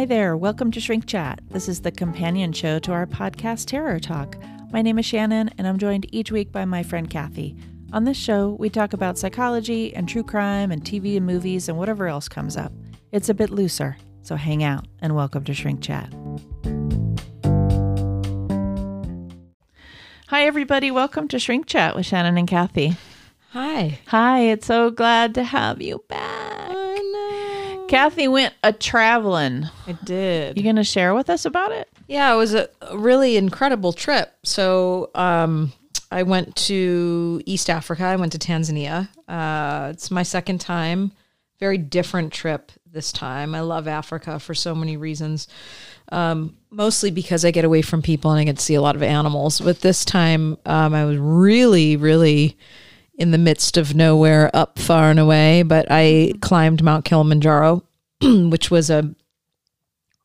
Hi there, welcome to Shrink Chat. This is the companion show to our podcast Terror Talk. My name is Shannon, and I'm joined each week by my friend Kathy. On this show, we talk about psychology and true crime and TV and movies and whatever else comes up. It's a bit looser, so hang out and welcome to Shrink Chat. Hi, everybody. Welcome to Shrink Chat with Shannon and Kathy. Hi. Hi, it's so glad to have you back. Kathy went a traveling. I did. You going to share with us about it? yeah, it was a a really incredible trip. So, um, I went to East Africa. I went to Tanzania. Uh, it's my second time. Very different trip this time. I love Africa for so many reasons. Um, mostly because I get away from people and I get to see a lot of animals. But this time, um, I was really, really in the midst of nowhere, up far and away. But I mm-hmm. climbed Mount Kilimanjaro, which was a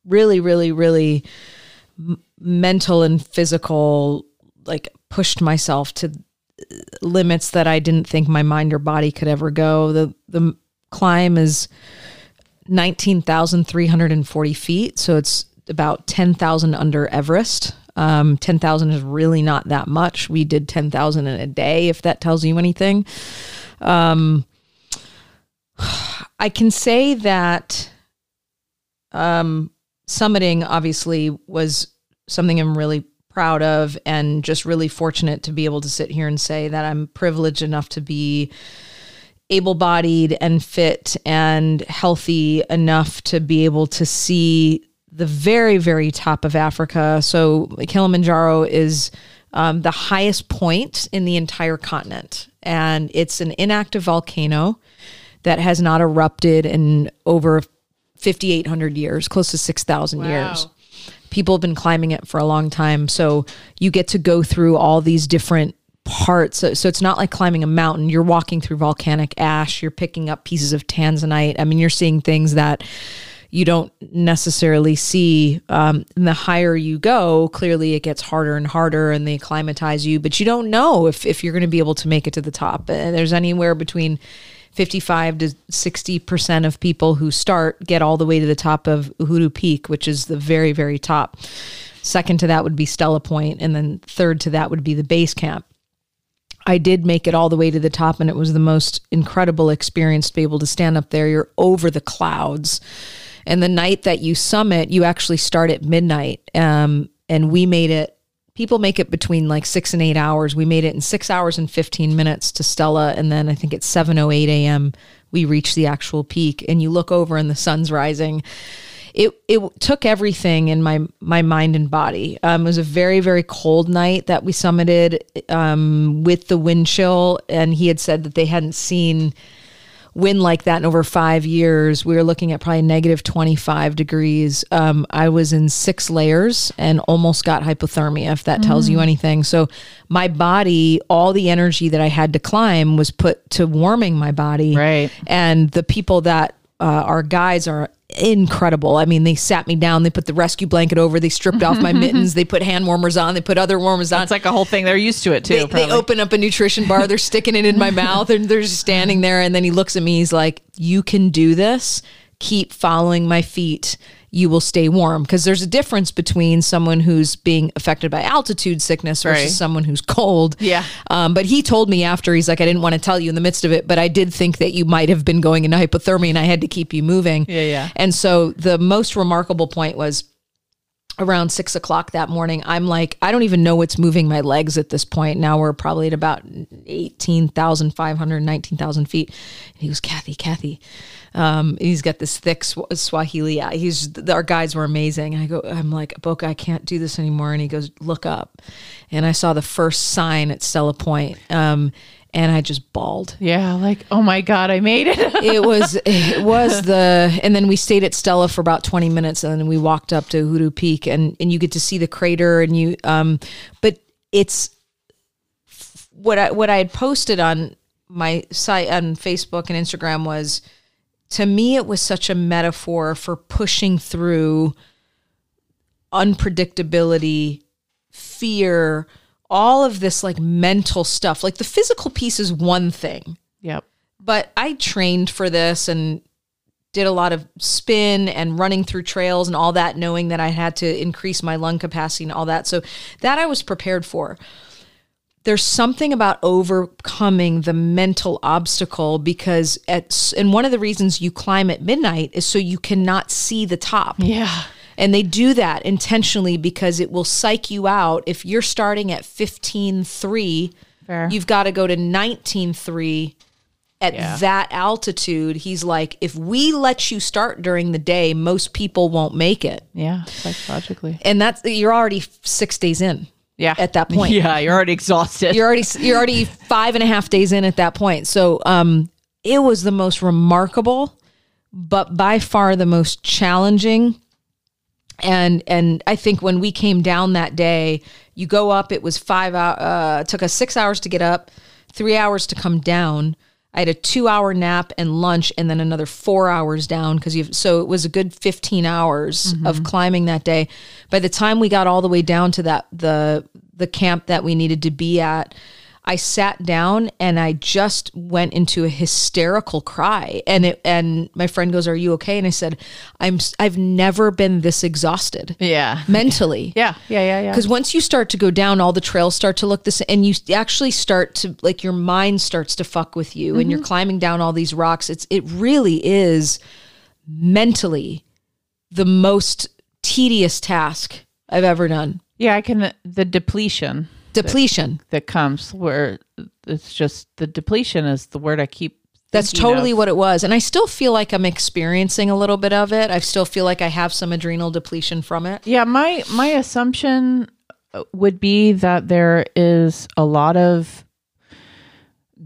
really, really, really m- mental and physical, like pushed myself to uh, limits that I didn't think my mind or body could ever go. The the climb is 19,340 feet, so it's about 10,000 under Everest. Um, 10,000 is really not that much. We did 10,000 in a day, if that tells you anything. Um, I can say that um, summiting obviously was something I'm really proud of and just really fortunate to be able to sit here and say that I'm privileged enough to be able bodied and fit and healthy enough to be able to see the very, very top of Africa. So Kilimanjaro is um, the highest point in the entire continent, and it's an inactive volcano that has not erupted in over 5,800 years, close to 6,000 years. People have been climbing it for a long time. So you get to go through all these different parts. So, so it's not like climbing a mountain. You're walking through volcanic ash. You're picking up pieces of tanzanite. I mean you're seeing things that you don't necessarily see um, the higher you go clearly it gets harder and harder and they acclimatize you but you don't know if, if you're going to be able to make it to the top and there's anywhere between 55 to 60% of people who start get all the way to the top of Uhuru Peak, which is the very, very top. Second to that would be Stella Point, and then third to that would be the base camp. I did make it all the way to the top, and it was the most incredible experience to be able to stand up there. You're over the clouds. And the night that you summit, you actually start at midnight. Um, and we made it people make it between like six and eight hours. We made it in six hours and 15 minutes to Stella. And then I think at 7.08 a.m., we reached the actual peak and you look over and the sun's rising. It, it took everything in my my mind and body. Um, it was a very very cold night that we summited um, with the wind chill, and he had said that they hadn't seen wind like that in over five years. We were looking at probably negative 25 degrees. Um, I was in six layers and almost got hypothermia, if that tells you anything. So, my body, all the energy that I had to climb was put to warming my body. Right. And the people that uh, our guides are incredible. I mean, they sat me down, they put the rescue blanket over, they stripped off my mittens, they put hand warmers on, they put other warmers on It's like a whole thing. They're used to it too. they, they open up a nutrition bar, they're sticking it in my mouth, and they're just standing there. And then he looks at me, he's like, You can do this. Keep following my feet. You will stay warm. Because there's a difference between someone who's being affected by altitude sickness versus Right. someone who's cold. Yeah. Um, but he told me after, he's like, I didn't want to tell you in the midst of it, but I did think that you might have been going into hypothermia and I had to keep you moving. Yeah, yeah. And so the most remarkable point was around six o'clock that morning, I'm like, I don't even know what's moving my legs at this point. Now we're probably at about 18,500, 19,000 feet. And he goes, Kathy, Kathy. Um, he's got this thick Swahili. He's our guides were amazing. I go, I'm like, Boca, I can't do this anymore. And he goes, look up. And I saw the first sign at Stella Point. Um, and I just bawled yeah, like, oh my God, I made it. it was it was the and then we stayed at Stella for about 20 minutes and then we walked up to Uhuru Peak and and you get to see the crater and you um but it's what I what I had posted on my site on Facebook and Instagram was to me it was such a metaphor for pushing through unpredictability, fear, all of this like mental stuff. Like the physical piece is one thing yep. but I trained for this and did a lot of spin and running through trails and all that, knowing that I had to increase my lung capacity and all that. So that I was prepared for. There's something about overcoming the mental obstacle because at and one of the reasons you climb at midnight is so you cannot see the top. Yeah. And they do that intentionally because it will psych you out. If you're starting at 15.3, Fair. you've got to go to 19.3 at Yeah. that altitude. He's like, if we let you start during the day, most people won't make it. Yeah. Psychologically. And that's, you're already six days in Yeah. at that point. Yeah. You're already exhausted. You're already, you're already five and a half days in at that point. So, um, it was the most remarkable, but by far the most challenging and and I think when we came down that day, you go up. It was five hour. Uh, took us six hours to get up, three hours to come down. I had a two hour nap and lunch, and then another four hours down because you. So it was a good fifteen hours of climbing that day. By the time we got all the way down to that the the camp that we needed to be at, I sat down and I just went into a hysterical cry. And it and my friend goes, "Are you okay?" And I said, "I'm. I've never been this exhausted yeah. mentally." Yeah. Yeah. Yeah. Yeah. Because once you start to go down, all the trails start to look the same, and you actually start to like your mind starts to fuck with you, and you're mm-hmm. climbing down all these rocks. It's it really is mentally the most tedious task I've ever done. Yeah. I can, the depletion Depletion. that comes where it's just the depletion is the word I keep. That's totally of. what it was. And I still feel like I'm experiencing a little bit of it. I still feel like I have some adrenal depletion from it. Yeah, my my assumption uh, would be that there is a lot of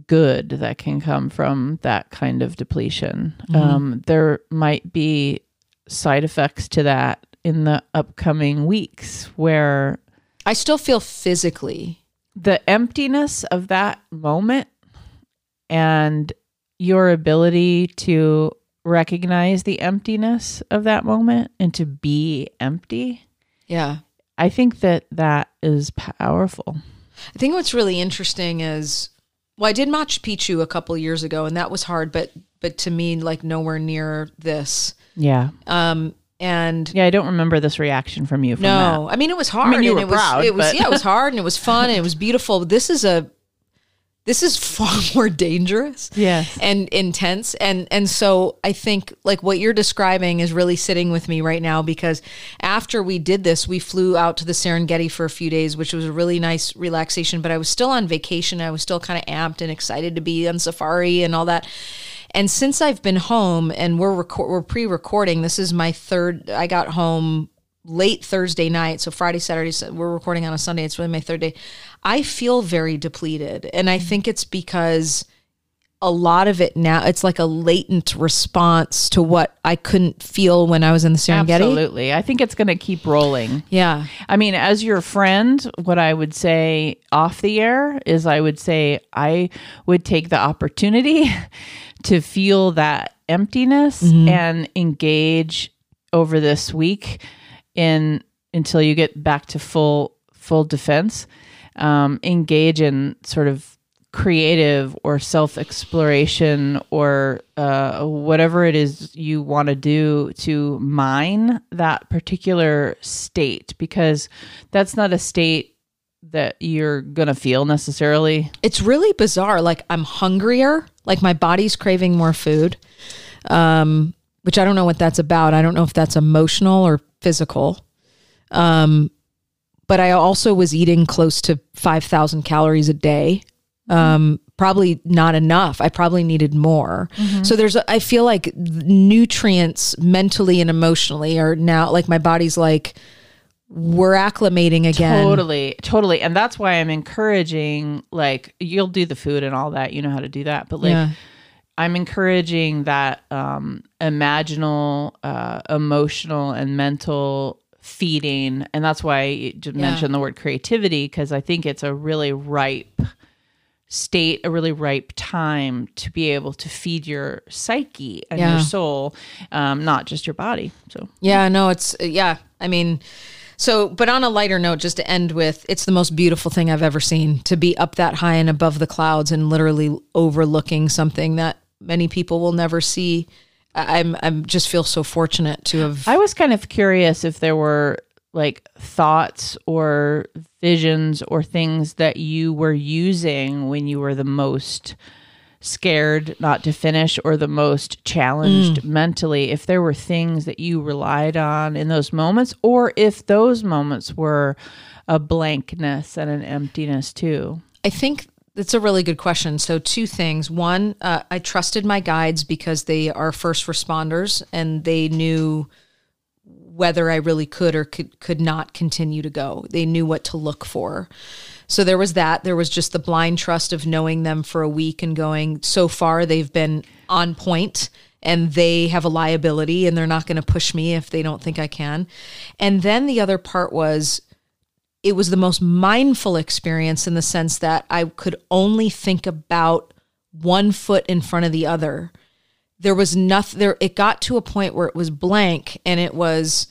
good that can come from that kind of depletion. Um, there might be side effects to that in the upcoming weeks where I still feel physically. the emptiness of that moment and your ability to recognize the emptiness of that moment and to be empty Yeah. i think that that is powerful I think what's really interesting is well, I did Machu Picchu a couple years ago and that was hard, but but to me, like nowhere near this. yeah Um and yeah i don't remember this reaction from you from no, I mean it was hard. I mean, you and were it was, proud, It was yeah, it was hard and it was fun and it was beautiful. This is a this is far more dangerous. yes and intense and and so i think like what you're describing is really sitting with me right now because after we did this we flew out to the serengeti for a few days which was a really nice relaxation but i was still on vacation i was still kind of amped and excited to be on safari and all that and since i've been home and we're we're pre-recording this is my third i got home late Thursday night. So Friday, Saturday, we're recording on a Sunday. It's really my third day. I feel very depleted. And I think it's because a lot of it now, it's like a latent response to what I couldn't feel when I was in the Serengeti. absolutely i think it's going to keep rolling Yeah. I mean, as your friend, what I would say off the air is I would say I would take the opportunity to feel that emptiness and engage over this week in until you get back to full full defense. Um, engage in sort of creative or self exploration or uh, whatever it is you want to do to mine that particular state because that's not a state that you're gonna feel necessarily. It's really bizarre. Like I'm hungrier, like my body's craving more food. Um, which I don't know what that's about. I don't know if that's emotional or physical. Um, but I also was eating close to 5,000 calories a day. Um, probably not enough. I probably needed more. So there's, a, I feel like nutrients mentally and emotionally are now like my body's like, we're acclimating again. Totally, totally. And that's why I'm encouraging like you'll do the food and all that. You know how to do that. But like Yeah. I'm encouraging that um imaginal, uh emotional and mental feeding. And that's why I Yeah. mentioned the word creativity because I think it's a really ripe state, a really ripe time to be able to feed your psyche and Yeah. your soul, um, not just your body. So Yeah, no, it's yeah. I mean, so but on a lighter note, just to end with, it's the most beautiful thing I've ever seen to be up that high and above the clouds and literally overlooking something that many people will never see I'm I'm just feel so fortunate to have. I was kind of curious if there were like thoughts or visions or things that you were using when you were the most scared not to finish or the most challenged mentally if there were things that you relied on in those moments or if those moments were a blankness and an emptiness too I think that's a really good question. So, two things. One, uh, I trusted my guides because they are first responders and they knew whether I really could or could, could not continue to go. They knew what to look for. So, there was that. There was just the blind trust of knowing them for a week and going, so far, they've been on point and they have a liability and they're not going to push me if they don't think I can. And then the other part was, it was the most mindful experience in the sense that I could only think about one foot in front of the other. There was nothing there. It got to a point where it was blank and it was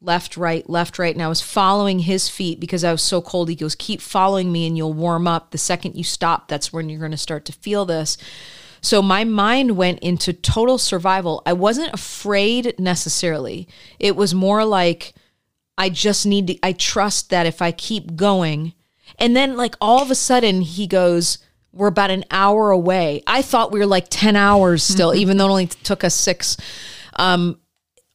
left, right, left, right. And I was following his feet because I was so cold. He goes, Keep following me and you'll warm up. The second you stop, that's when you're going to start to feel this. So my mind went into total survival. I wasn't afraid necessarily. It was more like, I just need to, I trust that if I keep going. And then, like, all of a sudden, he goes, We're about an hour away. I thought we were like 10 hours still, even though it only took us six. Um,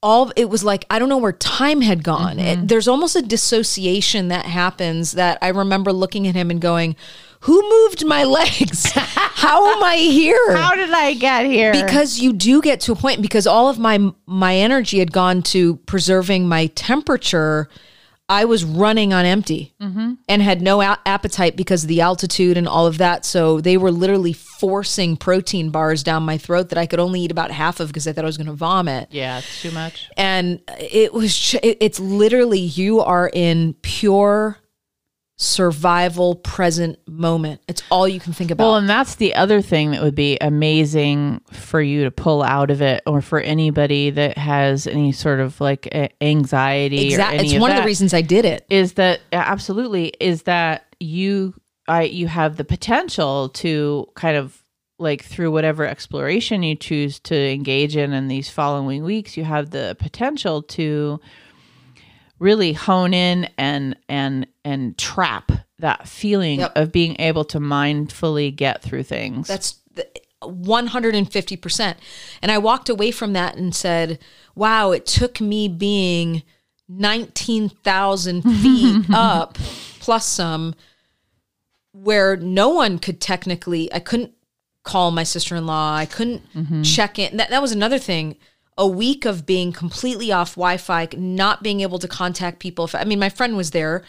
all it was like I don't know where time had gone. It, there's almost a dissociation that happens that I remember looking at him and going, "Who moved my legs? How am I here?" how did i get here because you do get to a point because all of my my energy had gone to preserving my temperature i was running on empty mm-hmm. and had no a- appetite because of the altitude and all of that. So they were literally forcing protein bars down my throat that i could only eat about half of because i thought i was going to vomit. Yeah it's too much. And it was it's literally you are in pure survival present moment it's all you can think about Well, and that's the other thing that would be amazing for you to pull out of it, or for anybody that has any sort of like anxiety. exactly Or any it's of one of the reasons i did it Is that absolutely is that you I you have the potential to kind of like through whatever exploration you choose to engage in in these following weeks, you have the potential to really hone in and and and trap that feeling Yep. of being able to mindfully get through things. That's the- 150%. And I walked away from that and said, wow, it took me being 19,000 feet up plus some where no one could technically, I couldn't call my sister in law. I couldn't mm-hmm. check in. That, that was another thing. A week of being completely off Wi Fi, not being able to contact people. I mean, my friend was there,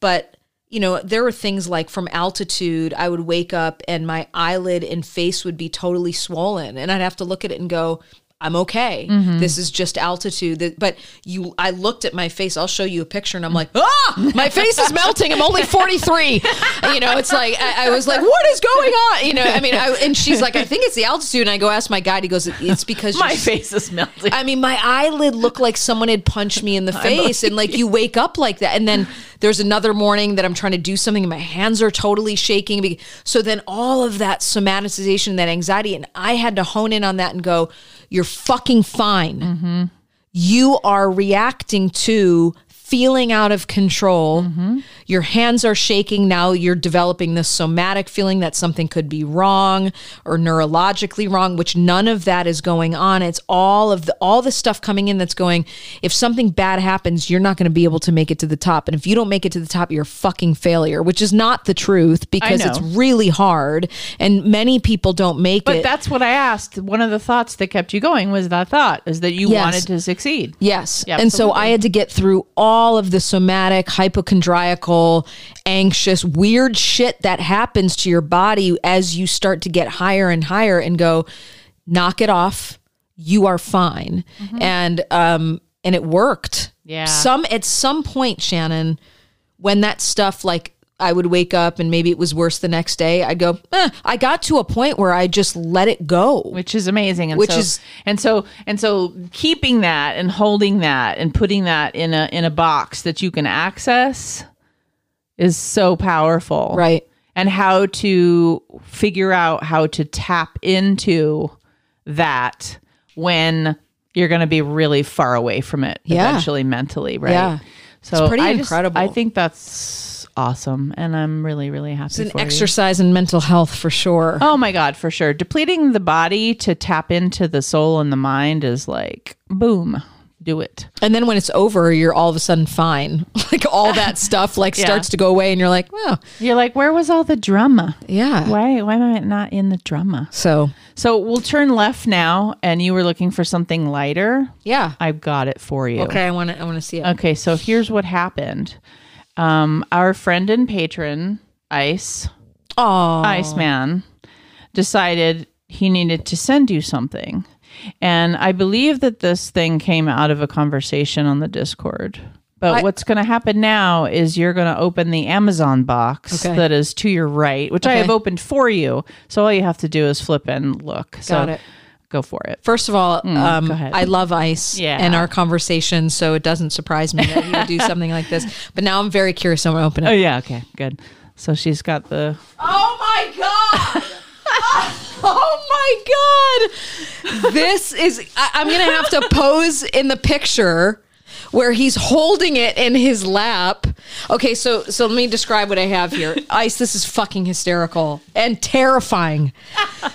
but you know, there were things like from altitude, I would wake up and my eyelid and face would be totally swollen. And I'd have to look at it and go, I'm okay. This is just altitude. But you, I looked at my face. I'll show you a picture, and I'm like, ah, my face is melting. I'm only 43. You know, it's like I, I was like, what is going on? You know, I mean, I, and she's like, I think it's the altitude. And I go ask my guide. He goes, it's because my face is melting. I mean, my eyelid looked like someone had punched me in the face, and like you wake up like that. And then there's another morning that I'm trying to do something, and my hands are totally shaking. So then all of that somatization, that anxiety, and I had to hone in on that and go, "You're fucking fine. You are reacting to." Feeling out of control, your hands are shaking. Now you're developing this somatic feeling that something could be wrong or neurologically wrong, which none of that is going on. It's all of the all the stuff coming in that's going. If something bad happens, you're not going to be able to make it to the top, and if you don't make it to the top, you're a fucking failure. Which is not the truth because it's really hard, and many people don't make but it. But that's what I asked. One of the thoughts that kept you going was that thought is that you Yes. wanted to succeed. Yes. Yeah, and so. I had to get through all of the somatic, hypochondriacal, anxious, weird shit that happens to your body as you start to get higher and higher and go, knock it off. You are fine. And um and it worked. Yeah. Some at some point, Shannon, when that stuff like I would wake up and maybe it was worse the next day, I'd go, eh, I got to a point where I just let it go. which is amazing and Which so, is- and so and so keeping that and holding that and putting that in a in a box that you can access is so powerful Right. and how to figure out how to tap into that when you're going to be really far away from it Yeah. eventually mentally, right? Yeah. So it's pretty I just- incredible. I think that's awesome, and I'm really, really happy It's an for you. exercise in mental health for sure. Oh my god, for sure. Depleting the body to tap into the soul and the mind is like boom, do it. And then when it's over, you're all of a sudden fine. like all that stuff like Yeah. starts to go away and you're like, well, You're like, where was all the drama? yeah. Why why am I not in the drama? So, So we'll turn left now, and you were looking for something lighter. yeah. I've got it for you. Okay, I want to I want to see it. Okay, so here's what happened. Um, our friend and patron, Ice, Oh. Iceman, decided he needed to send you something. And I believe that this thing came out of a conversation on the Discord. But I- what's going to happen now is you're going to open the Amazon box Okay. that is to your right, which I have opened for you. So all you have to do is flip and look. so Got it. go for it. First of all, um, Mm, ahead. I love ice Yeah. and our conversation, so it doesn't surprise me that you would do something like this. But now I'm very curious. I'm going to open it. Oh, yeah. Okay, good. So she's got the. Oh my god! oh my god! This is. I, I'm gonna have to pose in the picture where he's holding it in his lap. Okay, so so let me describe what I have here. Ice, this is fucking hysterical and terrifying.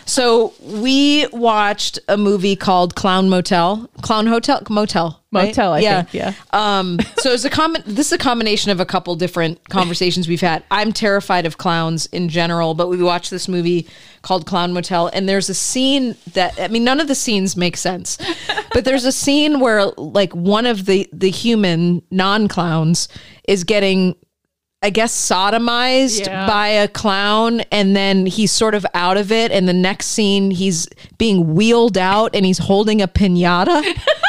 So we watched a movie called Clown Motel, Clown Hotel, Motel, right? Motel, yeah. think, yeah. Um, so it's a com- this is a combination of a couple different conversations we've had. I'm terrified of clowns in general, but we watched this movie called Clown Motel, and there's a scene that I mean, none of the scenes make sense, but there's a scene where like one of the the human non clowns is getting. I guess sodomized Yeah. by a clown and then he's sort of out of it and the next scene he's being wheeled out and he's holding a piñata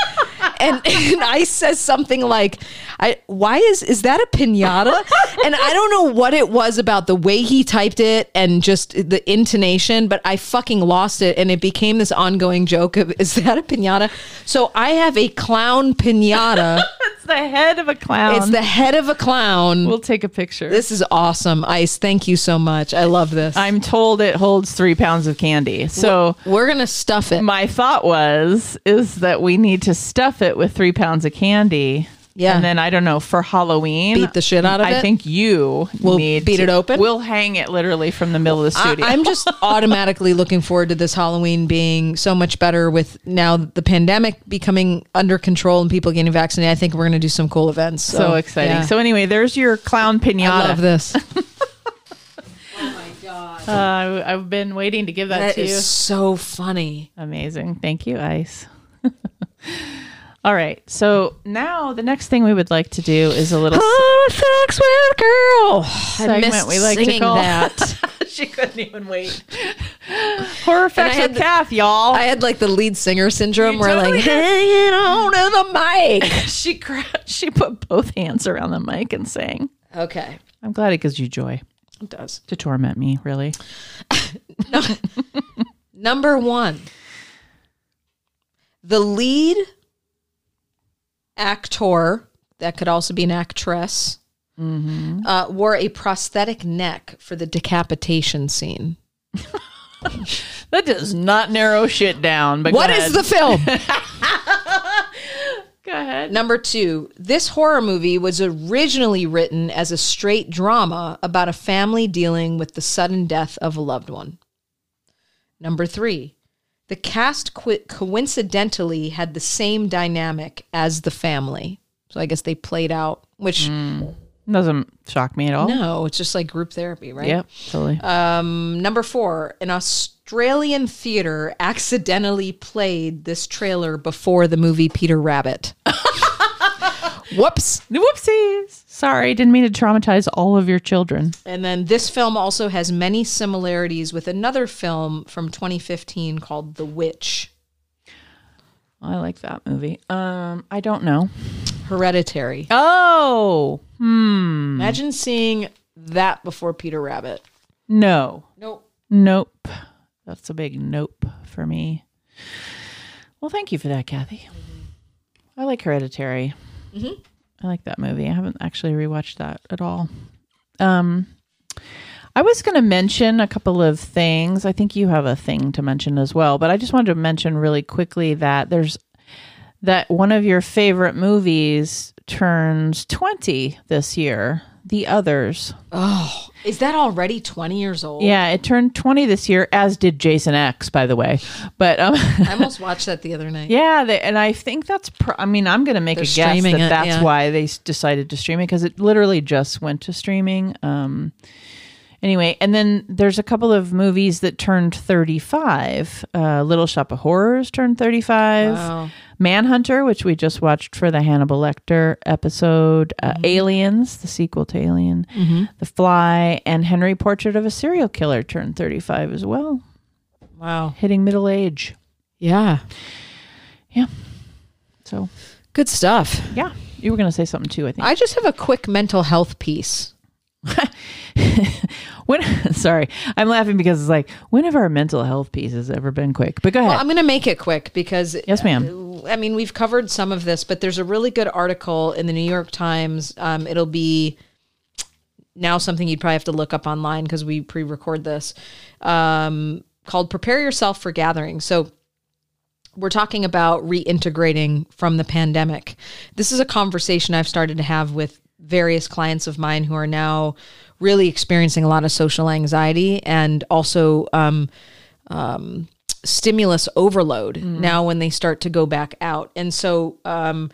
and, and I says something like, "I why is is that a pinata?" and I don't know what it was about the way he typed it and just the intonation, but I fucking lost it, and it became this ongoing joke of, "Is that a pinata?" So I have a clown pinata. It's the head of a clown. it's the head of a clown. We'll take a picture. this is awesome, Ice. Thank you so much. I love this. I'm told it holds three pounds of candy. So We're gonna stuff it. my thought was is that we need to stuff it with three pounds of candy. Yeah. And then I don't know for Halloween. Beat the shit out of I it? I think you need beat to- it open? We'll hang it literally from the middle of the studio. I, am just automatically looking forward to this Halloween being so much better with now the pandemic becoming under control and people getting vaccinated. I think we're going to do some cool events. So, so exciting. yeah. So anyway, there's your clown pinata. I love this. Uh, I- I've been waiting to give that, That to you. is so funny. Amazing. Thank you, Ice. All right. So now the next thing we would like to do is a little Oh, sex with girl. I segment we like to call that. she couldn't even wait. Horror facts with the- Kath, y'all. I had like the lead singer syndrome You where totally like did. hanging on to the mic. she cra- she put both hands around the mic and sang. Okay. I'm glad it gives you joy It does. to torment me. Really. Number one, the lead actor, that could also be an actress, uh, wore a prosthetic neck for the decapitation scene. That does not narrow shit down. But What go is ahead. the film? Go ahead. Number two, this horror movie was originally written as a straight drama about a family dealing with the sudden death of a loved one. Number three, the cast co- coincidentally had the same dynamic as the family. So I guess they played out, which Doesn't shock me at all. no, it's just like group therapy, right? Yep. Totally. Um, number four, an Australian theater accidentally played this trailer before the movie Peter Rabbit. Whoops. Whoopsies. Sorry, didn't mean to traumatize all of your children. And then this film also has many similarities with another film from 2015 called The Witch. I like that movie. Um, I don't know. Hereditary. Oh, hmm. Imagine seeing that before Peter Rabbit. No, Nope. nope. That's a big nope for me. Well, thank you for that, Kathy. I like Hereditary. I like that movie. I haven't actually rewatched that at all. Um, I was going to mention a couple of things. I think you have a thing to mention as well, but I just wanted to mention really quickly that there's that one of your favorite movies turns 20 this year, The Others. Oh, is that already 20 years old? Yeah, it turned 20 this year, as did Jason X, by the way. But um, I almost watched that the other night. yeah, they, and I think that's. Pr- I mean, I'm going to make They're a guess that it, that's yeah. why they decided to stream it because it literally just went to streaming. Um, anyway, and then there's a couple of movies that turned 35. Uh, Little Shop of Horrors turned 35. Wow. Manhunter, which we just watched for the Hannibal Lecter episode, uh, Mm-hmm. Aliens, the sequel to Alien, The Fly, and Henry Portrait of a Serial Killer turned 35 as well, Wow. hitting middle age. Yeah. Yeah. So, Good stuff. yeah, you were going to say something too, I think. I just have a quick mental health piece. when, sorry, I'm laughing because it's like, when have our mental health pieces ever been quick? But go Well, ahead. I'm going to make it quick because yes, ma'am. I mean, we've covered some of this, but there's a really good article in the New York Times. Um, it'll be now something you'd probably have to look up online because we pre-record this. Um, called "Prepare Yourself for Gathering." So we're talking about reintegrating from the pandemic. This is a conversation I've started to have with various clients of mine who are now really experiencing a lot of social anxiety and also um, um, stimulus overload now when they start to go back out. And so um,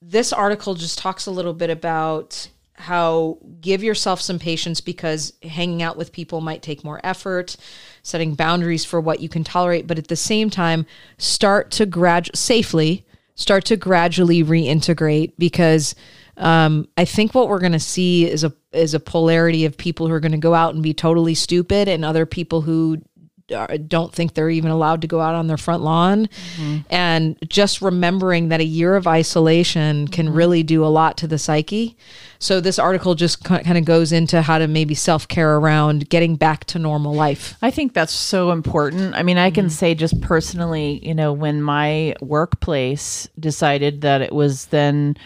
this article just talks a little bit about how give yourself some patience because hanging out with people might take more effort setting boundaries for what you can tolerate but at the same time start to grad safely start to gradually reintegrate because um, I think what we're going to see is a is a polarity of people who are going to go out and be totally stupid, and other people who don't think they're even allowed to go out on their front lawn. Mm-hmm. And just remembering that a year of isolation can mm-hmm. really do a lot to the psyche. So this article just kind of goes into how to maybe self care around getting back to normal life. I think that's so important. I mean, I can mm-hmm. say just personally, you know, when my workplace decided that it was then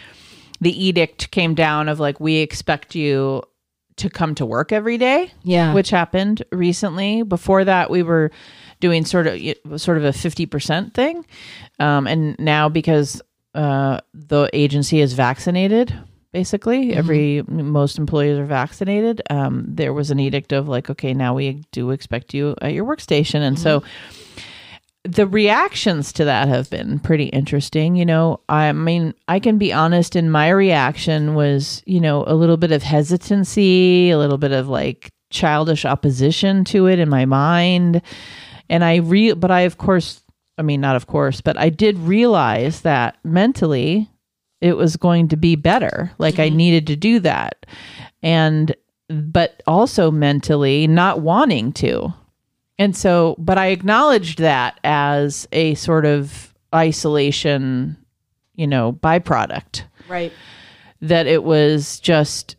the edict came down of like, we expect you to come to work every day. Yeah. Which happened recently. Before that, we were doing sort of sort of a 50% thing. Um, and now because uh, the agency is vaccinated, basically every most employees are vaccinated um, there was an edict of like okay now we do expect you at your workstation and so the reactions to that have been pretty interesting you know. I mean i can be honest in my reaction was you know a little bit of hesitancy a little bit of like childish opposition to it in my mind. And i re but i of course i mean not of course but i did realize that mentally it was going to be better. Like i mm-hmm. needed to do that. And but also mentally not wanting to and so but i acknowledged that as a sort of isolation you know byproduct Right. that it was just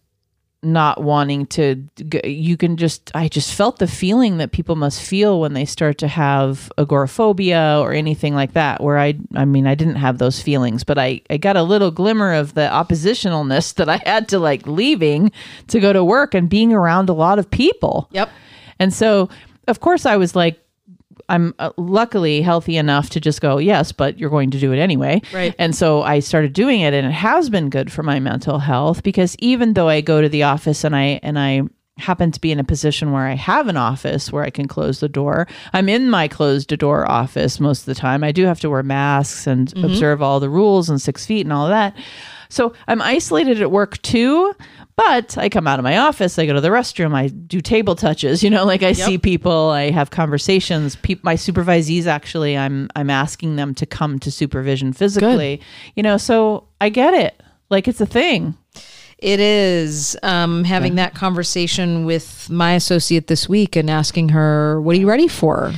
not wanting to you can just i just felt the feeling that people must feel when they start to have agoraphobia or anything like that where i i mean i didn't have those feelings but i i got a little glimmer of the oppositionalness that i had to like leaving to go to work and being around a lot of people Yep. and so, of course, I was like, I'm uh, luckily healthy enough to just go, yes, but you're going to do it anyway. Right. And so I started doing it and it has been good for my mental health because even though I go to the office and I and I happen to be in a position where I have an office where I can close the door. I'm in my closed door office most of the time. I do have to wear masks and observe all the rules and 6 feet and all that. So I'm isolated at work too, but I come out of my office, I go to the restroom, I do table touches, you know, like I see people, I have conversations. Peop my supervisees actually, I'm I'm asking them to come to supervision physically. You know, so I get it. Like it's a thing. It is um, having that conversation with my associate this week and asking her, "What are you ready for?"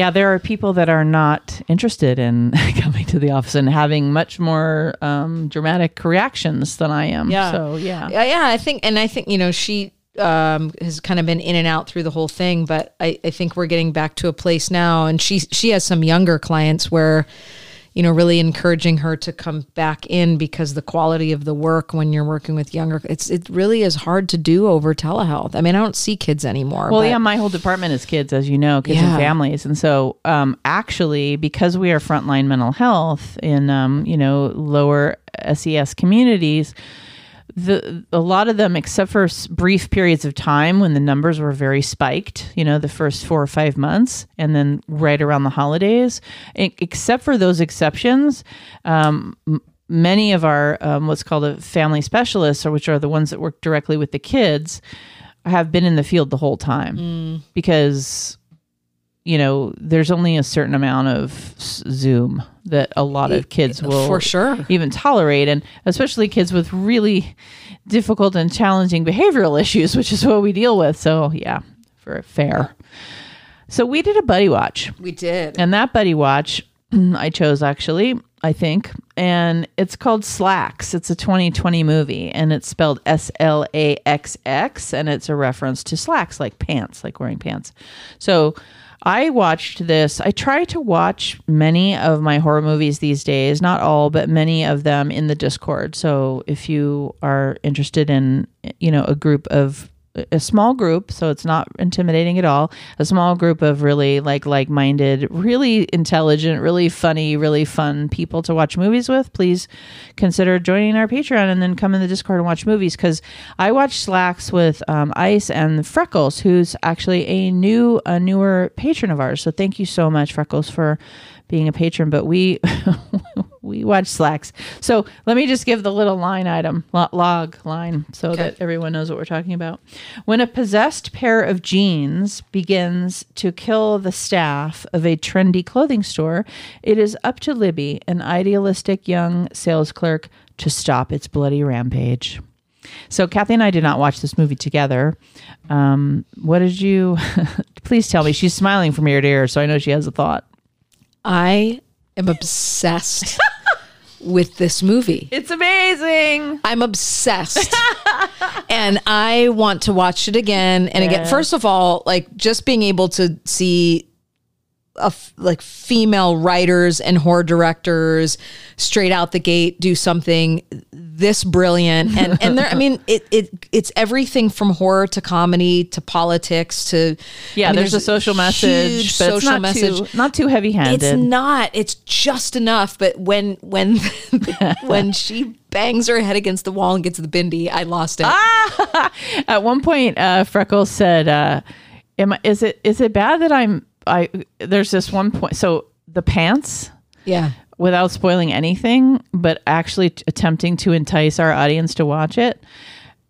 Yeah, there are people that are not interested in coming to the office and having much more um, dramatic reactions than I am. Yeah. So yeah. Yeah, yeah, I think, and I think you know she um, has kind of been in and out through the whole thing, but I, I think we're getting back to a place now, and she she has some younger clients where, you know, really encouraging her to come back in because the quality of the work when you're working with younger, it's it really is hard to do over telehealth. I mean, I don't see kids anymore. Well, but- yeah, my whole department is kids, as you know, kids Yeah. and families, and so um, actually, because we are frontline mental health in um, you know lower SES communities, the a lot of them, except for brief periods of time when the numbers were very spiked, you know, the first four or five months, and then right around the holidays, except for those exceptions. Um, Many of our um, what's called a family specialists, or which are the ones that work directly with the kids, have been in the field the whole time because you know there's only a certain amount of zoom that a lot of kids will for sure. even tolerate and especially kids with really difficult and challenging behavioral issues which is what we deal with so yeah for a fair so we did a buddy watch we did. and that buddy watch I chose actually, I think, and it's called Slaxx. It's a 2020 movie and it's spelled S L A X X and it's a reference to slacks like pants, like wearing pants. So I watched this. I try to watch many of my horror movies these days, not all, but many of them in the Discord. So if you are interested in, you know, a group of a small group so it's not intimidating at all. A small group of really like like-minded really intelligent really funny really fun people to watch movies with. Please consider joining our patreon and then come in the discord and watch movies because i watch Slaxx with um, ice and freckles who's actually a new a newer patron of ours. So thank you so much freckles for being a patron. But we we watch Slaxx so let me just give the little line item log line so that everyone knows what we're talking about when a possessed pair of jeans begins to kill the staff of a trendy clothing store it is up to libby an idealistic young sales clerk to stop its bloody rampage so Kathy and I did not watch this movie together. Um, what did you? please tell me. She's smiling from ear to ear, so I know she has a thought. I am obsessed with this movie. It's amazing. I'm obsessed. and I want to watch it again and again. First of all, like just being able to see f- like female writers and horror directors straight out the gate do something this brilliant and and there I mean it it it's everything from horror to comedy to politics to Yeah, I mean, there's, a social message, but it's social not message too not too heavy-handed. it's not. It's just enough. But when when when she bangs her head against the wall and gets the bindi, I lost it. At one point, uh, Freckles said, uh, "Am I, is it is it bad that I'm I?" There's this one point. So the pants, yeah. without spoiling anything, but actually t- attempting to entice our audience to watch it,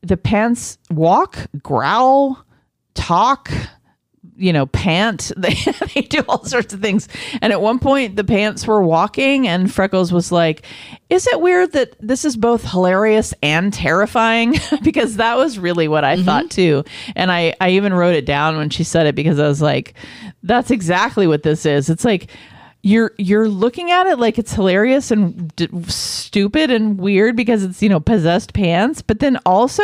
the pants walk, growl, talk. You know, pant. They, they do all sorts of things. And at one point, the pants were walking, and Freckles was like, Is it weird that this is both hilarious and terrifying? because that was really what I mm-hmm. thought too. And I, I even wrote it down when she said it because I was like, That's exactly what this is. It's like, you're you're looking at it like it's hilarious and d- stupid and weird because it's you know possessed pants, but then also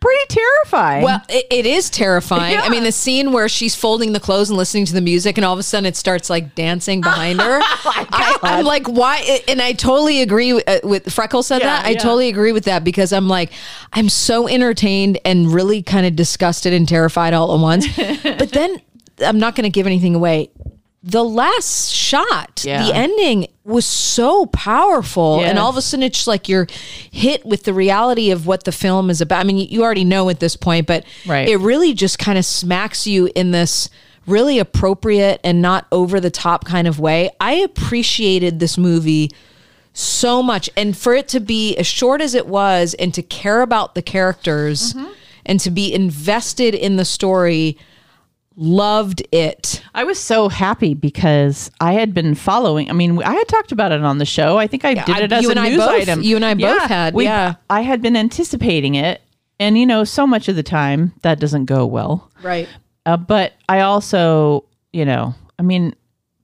pretty terrifying. Well, it, it is terrifying. I mean, the scene where she's folding the clothes and listening to the music, and all of a sudden it starts like dancing behind her. I, I'm like, why? And I totally agree with, uh, with Freckles said Yeah, that. I yeah. totally agree with that because I'm like, I'm so entertained and really kind of disgusted and terrified all at once. but then I'm not going to give anything away. The last shot, Yeah. the ending was so powerful. And all of a sudden it's like you're hit with the reality of what the film is about. I mean, you- you already know at this point, but Right. it really just kind of smacks you in this really appropriate and not over the top kind of way. I appreciated this movie so much. And for it to be as short as it was and to care about the characters Mm-hmm. and to be invested in the story, loved it. I was so happy because I had been following. I mean, I had talked about it on the show. I think I did I- it as you a I news both- item. you and I both had, yeah. I had been anticipating it, and you know, so much of the time that doesn't go well. Right. Uh, but I also, you know, I mean,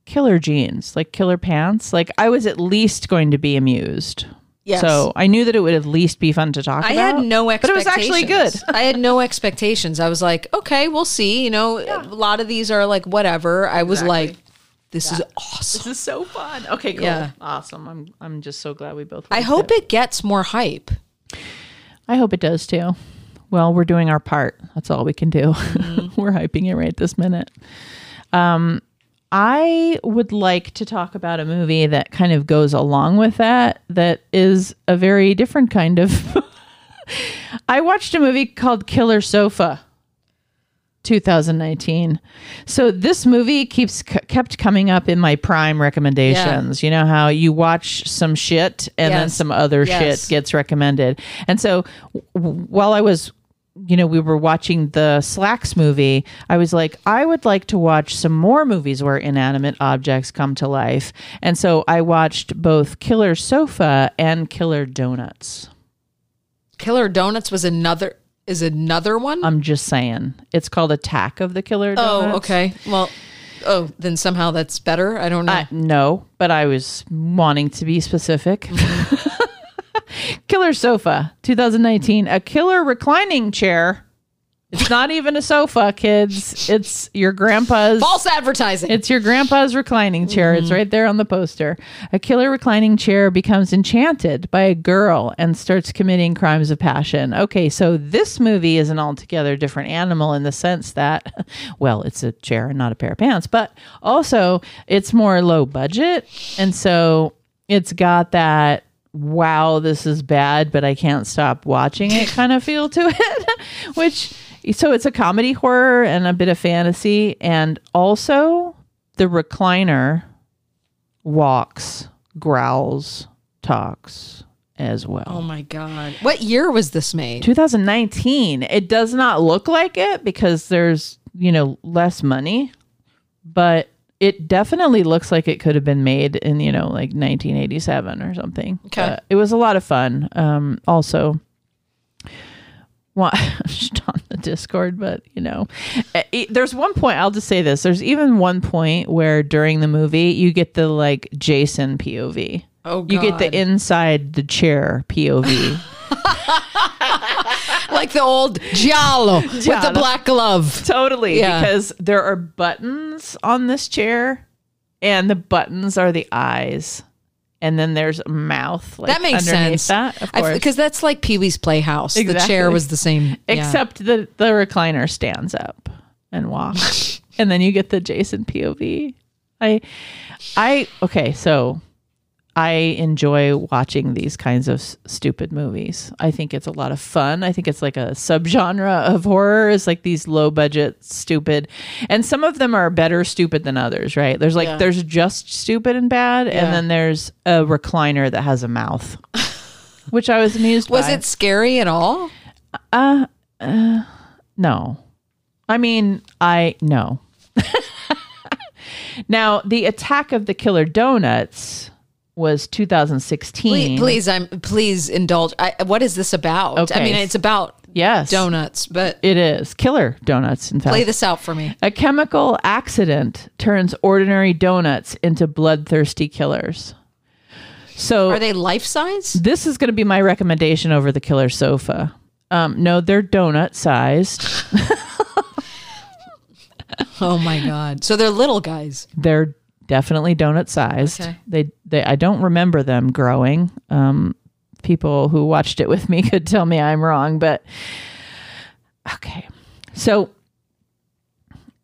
killer jeans, like killer pants. Like I was at least going to be amused. Yes. So I knew that it would at least be fun to talk I about. had no But it was actually good. I had no expectations. I was like, okay, we'll see. You know, a lot of these are like whatever. I was like, This is awesome. This is so fun. Okay, cool. Yeah. Awesome. I'm I'm just so glad we both I hope it gets more hype. I hope it does too. Well, we're doing our part. That's all we can do. we're hyping it right this minute. Um, I would like to talk about a movie that kind of goes along with that, that is a very different kind of. I watched a movie called Killer Sofa. 2019. So this movie keeps kept coming up in my prime recommendations. You know how you watch some shit and then some other Yes. shit gets recommended. And so w- while I was you know, we were watching the Slaxx movie. I was like, I would like to watch some more movies where inanimate objects come to life. And so I watched both Killer Sofa and Killer Donuts. Killer Donuts was another is another one. I'm just saying. It's called Attack of the Killer oh, Donuts. oh, okay. Well, oh, then somehow that's better. I don't know. I, no, but I was wanting to be specific. Mm-hmm. killer sofa, 2019. A killer reclining chair. It's not even a sofa, kids. It's your grandpa's. False advertising. It's your grandpa's reclining chair. It's mm-hmm. right there on the poster. A killer reclining chair becomes enchanted by a girl and starts committing crimes of passion. Okay, so this movie is an altogether different animal in the sense that, well, it's a chair and not a pair of pants, but also it's more low budget. And so it's got that wow, this is bad, but I can't stop watching it kind of feel to it, which so it's a comedy horror and a bit of fantasy and also the recliner walks, growls, talks as well. oh my god. What year was this made? 2019. It does not look like it because there's, you know, less money, but it definitely looks like it could have been made in, you know, like 1987 or something. Okay. Uh, it was a lot of fun. Um, also, well, just on the Discord, but you know, it- there's one point. I'll just say this: there's even one point where during the movie you get the like Jason POV. Oh, You get the inside the chair POV. like the old Giallo, with the black glove. Totally. Yeah. Because there are buttons on this chair, and the buttons are the eyes. And then there's a mouth. Like, That makes underneath sense. That, of course. Because that's like Pee Wee's Playhouse. The chair was the same. yeah. Except the, the recliner stands up and walks. and then you get the Jason POV. I, I, okay, so I enjoy watching these kinds of s- stupid movies. I think it's a lot of fun. I think it's like a subgenre of horror is like these low budget stupid. And some of them are better stupid than others, right? There's like Yeah. there's just stupid and bad Yeah. and then there's a recliner that has a mouth. Which I was amused Was by. it scary at all? Uh no. I mean, I no. now, the attack of the killer donuts was 2016. Please, please, I'm please indulge. I, what is this about? Okay. I mean, it's about Yes. donuts, but It is. Killer donuts, in fact. play this out for me. A chemical accident turns ordinary donuts into bloodthirsty killers. So Are they life size? this is going to be my recommendation over the killer sofa. Um, no, they're donut sized. Oh my god! So they're little guys. They're definitely donut sized. Okay. They they I don't remember them growing. Um people who watched it with me could tell me I'm wrong, but okay. So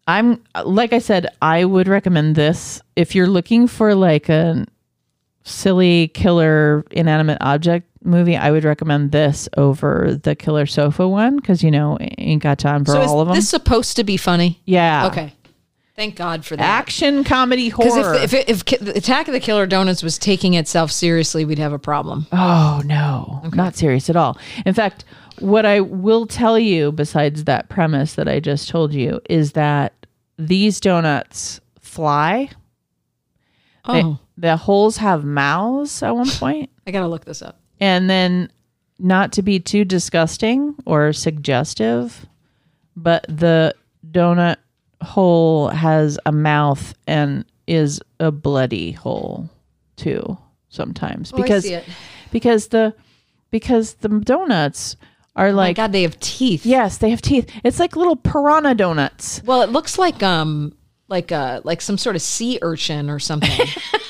I'm like I said, I would recommend this if you're looking for like a silly killer inanimate object movie. I would recommend this over the killer sofa one because you know ain't got time for So all of them. this supposed to be funny? yeah. Okay. Thank God for that. Action comedy Because horror. if, if, if the Attack of the Killer Donuts was taking itself seriously, we'd have a problem. Oh, no, not serious at all. In fact, what I will tell you, besides that premise that I just told you, is that these donuts fly. Oh. They- Oh, the holes have mouths at one point, I gotta look this up. and then not to be too disgusting or suggestive, but the donut hole has a mouth and is a bloody hole too sometimes because Oh, it. because the because the donuts are Oh my like God, they have teeth. yes they have teeth it's like little piranha donuts Well, it looks like um like a like some sort of sea urchin or something.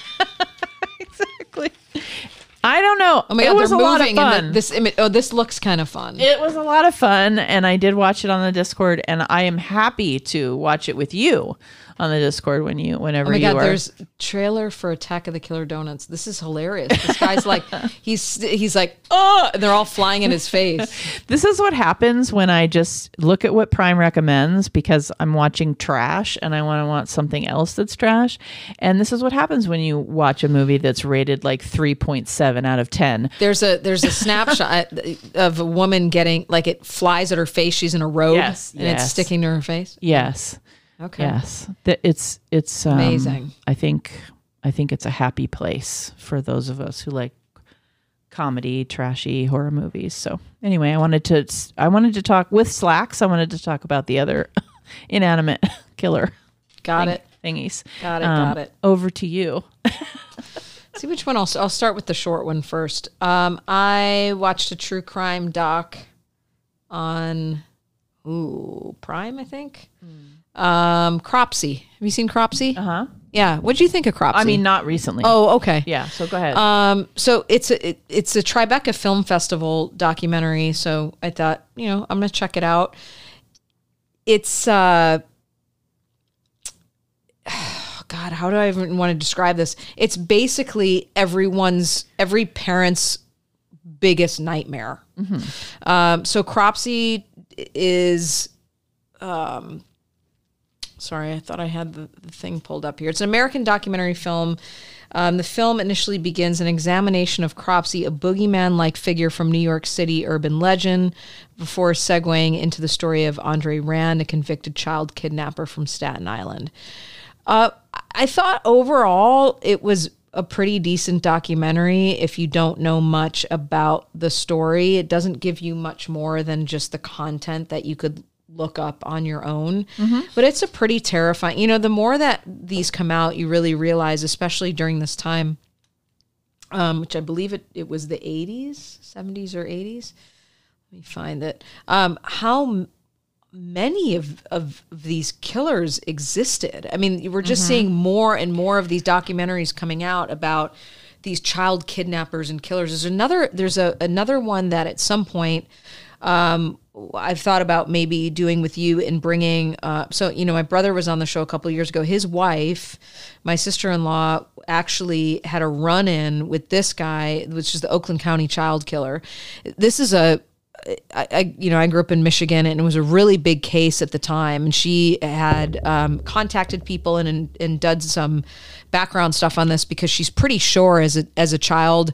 I don't know. Oh my god, it was a lot of fun. and the, this image. Oh, this looks kind of fun. It was a lot of fun, and I did watch it on the Discord, and I am happy to watch it with you on the Discord when you, whenever Oh my you god, are. there's trailer for Attack of the Killer Donuts. This is hilarious. This guy's like he's he's like, oh, and they're all flying in his face. This is what happens when I just look at what Prime recommends because I'm watching trash and I want to want something else that's trash. And this is what happens when you watch a movie that's rated like 3.7 out of 10. There's a there's a snapshot of a woman getting like it flies at her face. She's in a robe Yes, and it's sticking to her face. Yes. Okay. Yes. It's it's um, Amazing. I think I think it's a happy place for those of us who like comedy, trashy horror movies. So anyway, I wanted to I wanted to talk with Slaxx. I wanted to talk about the other inanimate killer Got thing- it. thingies. Got it. Um, got it. Over to you. See which one I'll I'll start with the short one first. Um, I watched a true crime doc on ooh Prime, I think. Um, Cropsey. Have you seen Cropsey? Uh huh. Yeah. What'd you think of Cropsey? I mean, not recently. oh, okay. yeah. So go ahead. Um, so it's a it, it's a Tribeca Film Festival documentary. So I thought, you know, I'm gonna check it out. It's uh, God, how do I even want to describe this? It's basically everyone's every parent's biggest nightmare. Um, so Cropsey is um, sorry, I thought I had the, the thing pulled up here. It's an American documentary film. Um, the film initially begins an examination of Cropsey, a boogeyman like figure from New York City urban legend, before segueing into the story of Andre Rand, a convicted child kidnapper from Staten Island. Uh, I thought overall it was a pretty decent documentary if you don't know much about the story. It doesn't give you much more than just the content that you could look up on your own. But it's a pretty terrifying. You know, the more that these come out, you really realize, especially during this time, um, which I believe it, it was the 80s, 70s or 80s. Let me find it. Um, how many of, of these killers existed. I mean, we're just seeing more and more of these documentaries coming out about these child kidnappers and killers. There's another there's a another one that at some point um, I've thought about maybe doing with you and bringing. Uh, so you know, my brother was on the show a couple years ago. His wife, my sister in law, actually had a run in with this guy, which is the Oakland County child killer. This is a I, I, you know, I grew up in Michigan, and it was a really big case at the time. And she had um, contacted people and, and and done some background stuff on this because she's pretty sure as a as a child,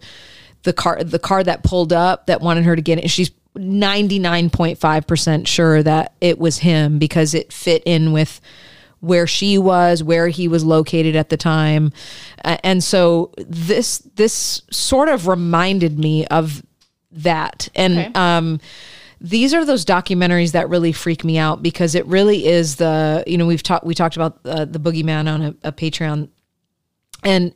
the car the car that pulled up that wanted her to get it. She's ninety nine point five percent sure that it was him because it fit in with where she was, where he was located at the time, Uh, and so this this sort of reminded me of that. And Okay. um these are those documentaries that really freak me out because it really is the you know we've talked we talked about uh, the boogeyman on a, a patreon. And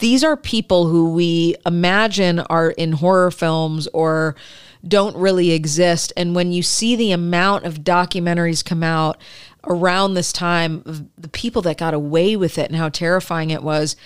these are people who we imagine are in horror films or don't really exist. And when you see the amount of documentaries come out around this time the people that got away with it and how terrifying it was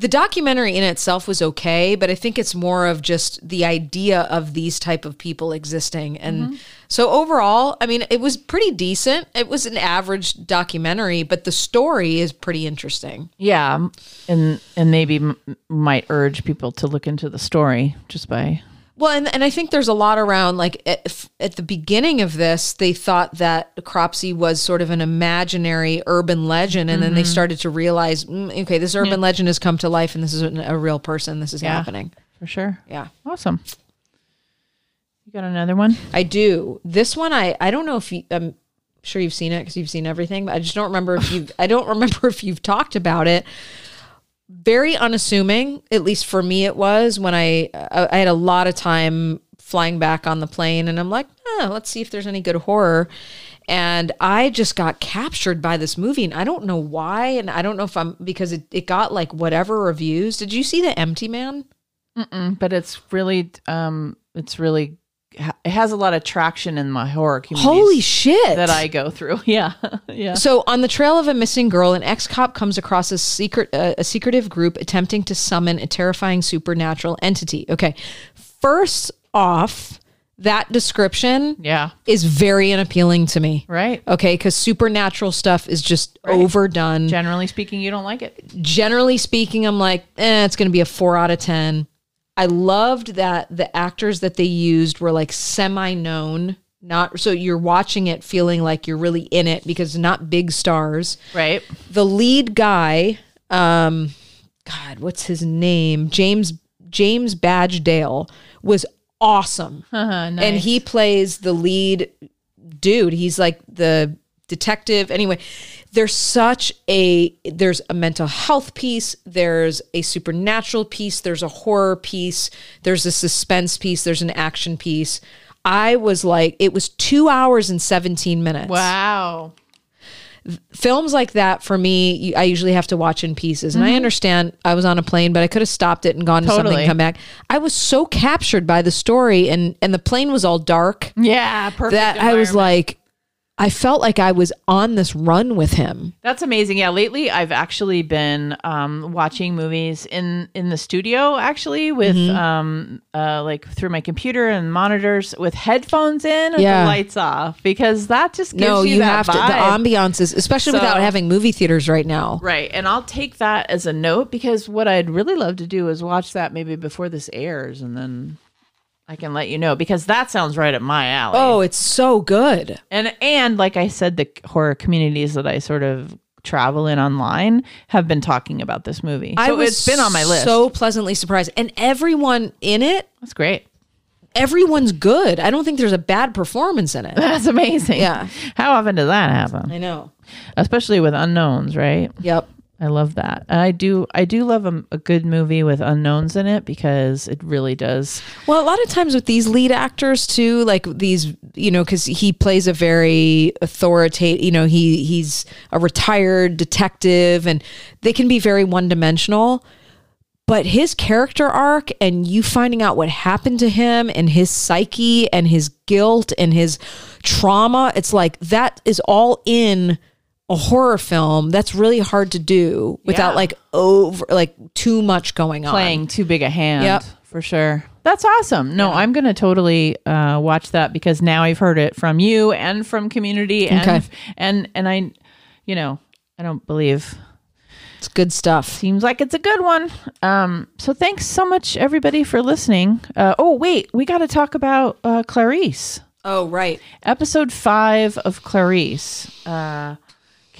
the documentary in itself was okay but i think it's more of just the idea of these type of people existing. And mm-hmm. so overall i mean it was pretty decent. It was an average documentary but the story is pretty interesting. Yeah, and and maybe m- might urge people to look into the story just by Well, and, and I think there's a lot around like at, at the beginning of this, they thought that Cropsey was sort of an imaginary urban legend, and then they started to realize, mm, okay, this urban legend has come to life, and this is a, a real person. This is Yeah. happening. for sure. Yeah, Awesome. You got another one? I do. This one, I I don't know if you. I'm sure you've seen it because you've seen everything, but I just don't remember if you've, I don't remember if you've talked about it. Very unassuming, at least for me, it was when I I I had a lot of time flying back on the plane, and I'm like, let's see if there's any good horror. And I just got captured by this movie, and I don't know why, and I don't know if I'm because it, it got like whatever reviews. Did you see the Empty Man? Mm, but it's really um it's really it has a lot of traction in my horror community. Holy shit. that I go through. Yeah, yeah. So, on the trail of a missing girl, an ex-cop comes across a secret, uh, a secretive group attempting to summon a terrifying supernatural entity. Okay, first off, that description Yeah, is very unappealing to me. right. Okay, because supernatural stuff is just overdone. Generally speaking, you don't like it. Generally speaking, I'm like, eh, it's going to be a four out of ten. I loved that the actors that they used were like semi-known. Not so you're watching it feeling like you're really in it because not big stars Right. the lead guy um god what's his name james james badge dale was awesome Uh-huh, nice. and he plays the lead dude he's like the detective anyway there's such a there's a mental health piece there's a supernatural piece there's a horror piece there's a suspense piece there's an action piece. I was like it was two hours and 17 minutes. Wow. films like that for me i usually have to watch in pieces. And i mm-hmm. understand i was on a plane but i could have stopped it and gone to something and come back. I was so captured by the story and and the plane was all dark. Yeah, perfect. that i was like i felt like i was on this run with him That's amazing. Yeah, lately I've actually been um, watching movies in in the studio, actually with Mm-hmm. um, uh, like through my computer and monitors with headphones in and Yeah. the lights off because that just gives no you, you that have to the vibe. ambiances especially So- without having movie theaters right now Right. And I'll take that as a note because what I'd really love to do is watch that maybe before this airs and then I can let you know because that sounds right up my alley. oh it's so good And and like I said, the horror communities that I sort of travel in online have been talking about this movie. So I was it's been on my list. so pleasantly surprised and everyone in it That's great. everyone's good i don't think there's a bad performance in it That's amazing. Yeah. How often does that happen? i know Especially with unknowns, right? yep I love that. And I do I do love a, a good movie with unknowns in it because it really does. Well, a lot of times with these lead actors too, like these, you know, because he plays a very authoritative, you know, he he's a retired detective, and they can be very one dimensional. But his character arc and you finding out what happened to him and his psyche and his guilt and his trauma, it's like that is all in a horror film. That's really hard to do without Yeah. like over like too much going on. Playing too big a hand. Yep. For sure. That's awesome. No, I'm going to totally uh, watch that because now I've heard it from you and from community and Okay. and and I you know, I don't believe It's good stuff. seems like it's a good one. Um, so thanks so much, everybody, for listening. Uh, oh, wait, we got to talk about uh, Clarice. Oh, right. Episode five of Clarice uh,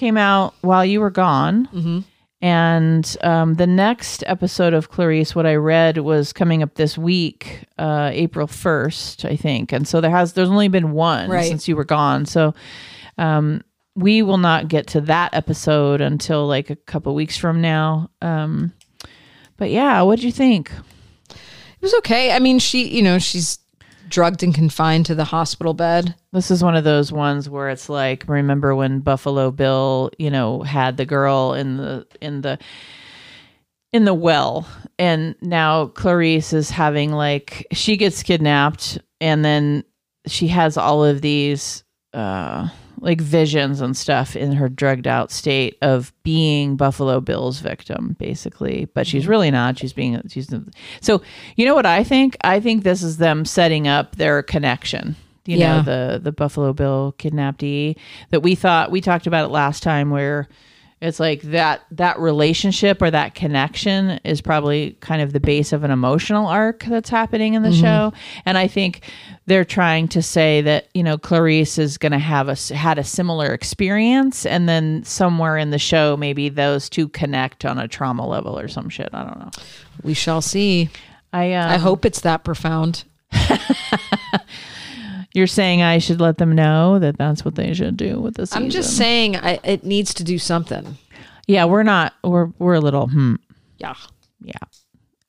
came out while you were gone. Mm-hmm. And um, the next episode of Clarice, what I read was coming up this week, uh, April first, I think. And so there has there's only been one Right. since you were gone. So um, we will not get to that episode until like a couple weeks from now. Um, but yeah, what'd you think? It was okay. I mean, she, you know, she's drugged and confined to the hospital bed. This is one of those ones where it's like, remember when Buffalo Bill, you know, had the girl in the in the in the well, and now Clarice is having like she gets kidnapped, and then she has all of these uh like visions and stuff in her drugged out state of being Buffalo Bill's victim, basically. But she's mm-hmm. really not. She's being she's so. You know what I think? I think this is them setting up their connection. You Yeah. know the the Buffalo Bill kidnappee that we thought we talked about it last time, where it's like that that relationship or that connection is probably kind of the base of an emotional arc that's happening in the show and i think they're trying to say that you know clarice is going to have a had a similar experience and then somewhere in the show maybe those two connect on a trauma level or some shit i don't know We shall see. i um, I hope it's that profound. you're saying i should let them know that that's what they should do with this I'm just saying I, it needs to do something. yeah we're not we're we're a little hmm Yeah. Yeah.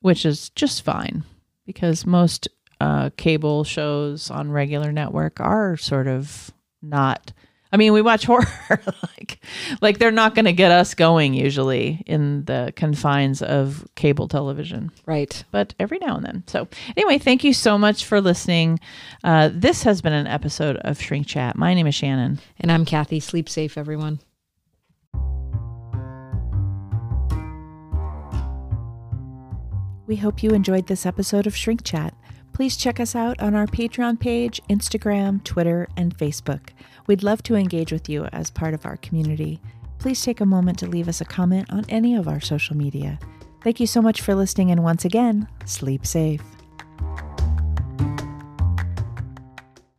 Which is just fine because most uh, cable shows on regular network are sort of not I mean, we watch horror like like they're not going to get us going usually in the confines of cable television. Right. But every now and then. So, anyway, thank you so much for listening. Uh, this has been an episode of Shrink Chat. My name is Shannon. And I'm Kathy. Sleep safe, everyone. We hope you enjoyed this episode of Shrink Chat. Please check us out on our Patreon page, Instagram, Twitter, and Facebook. We'd love to engage with you as part of our community. Please take a moment to leave us a comment on any of our social media. Thank you so much for listening, and once again, sleep safe.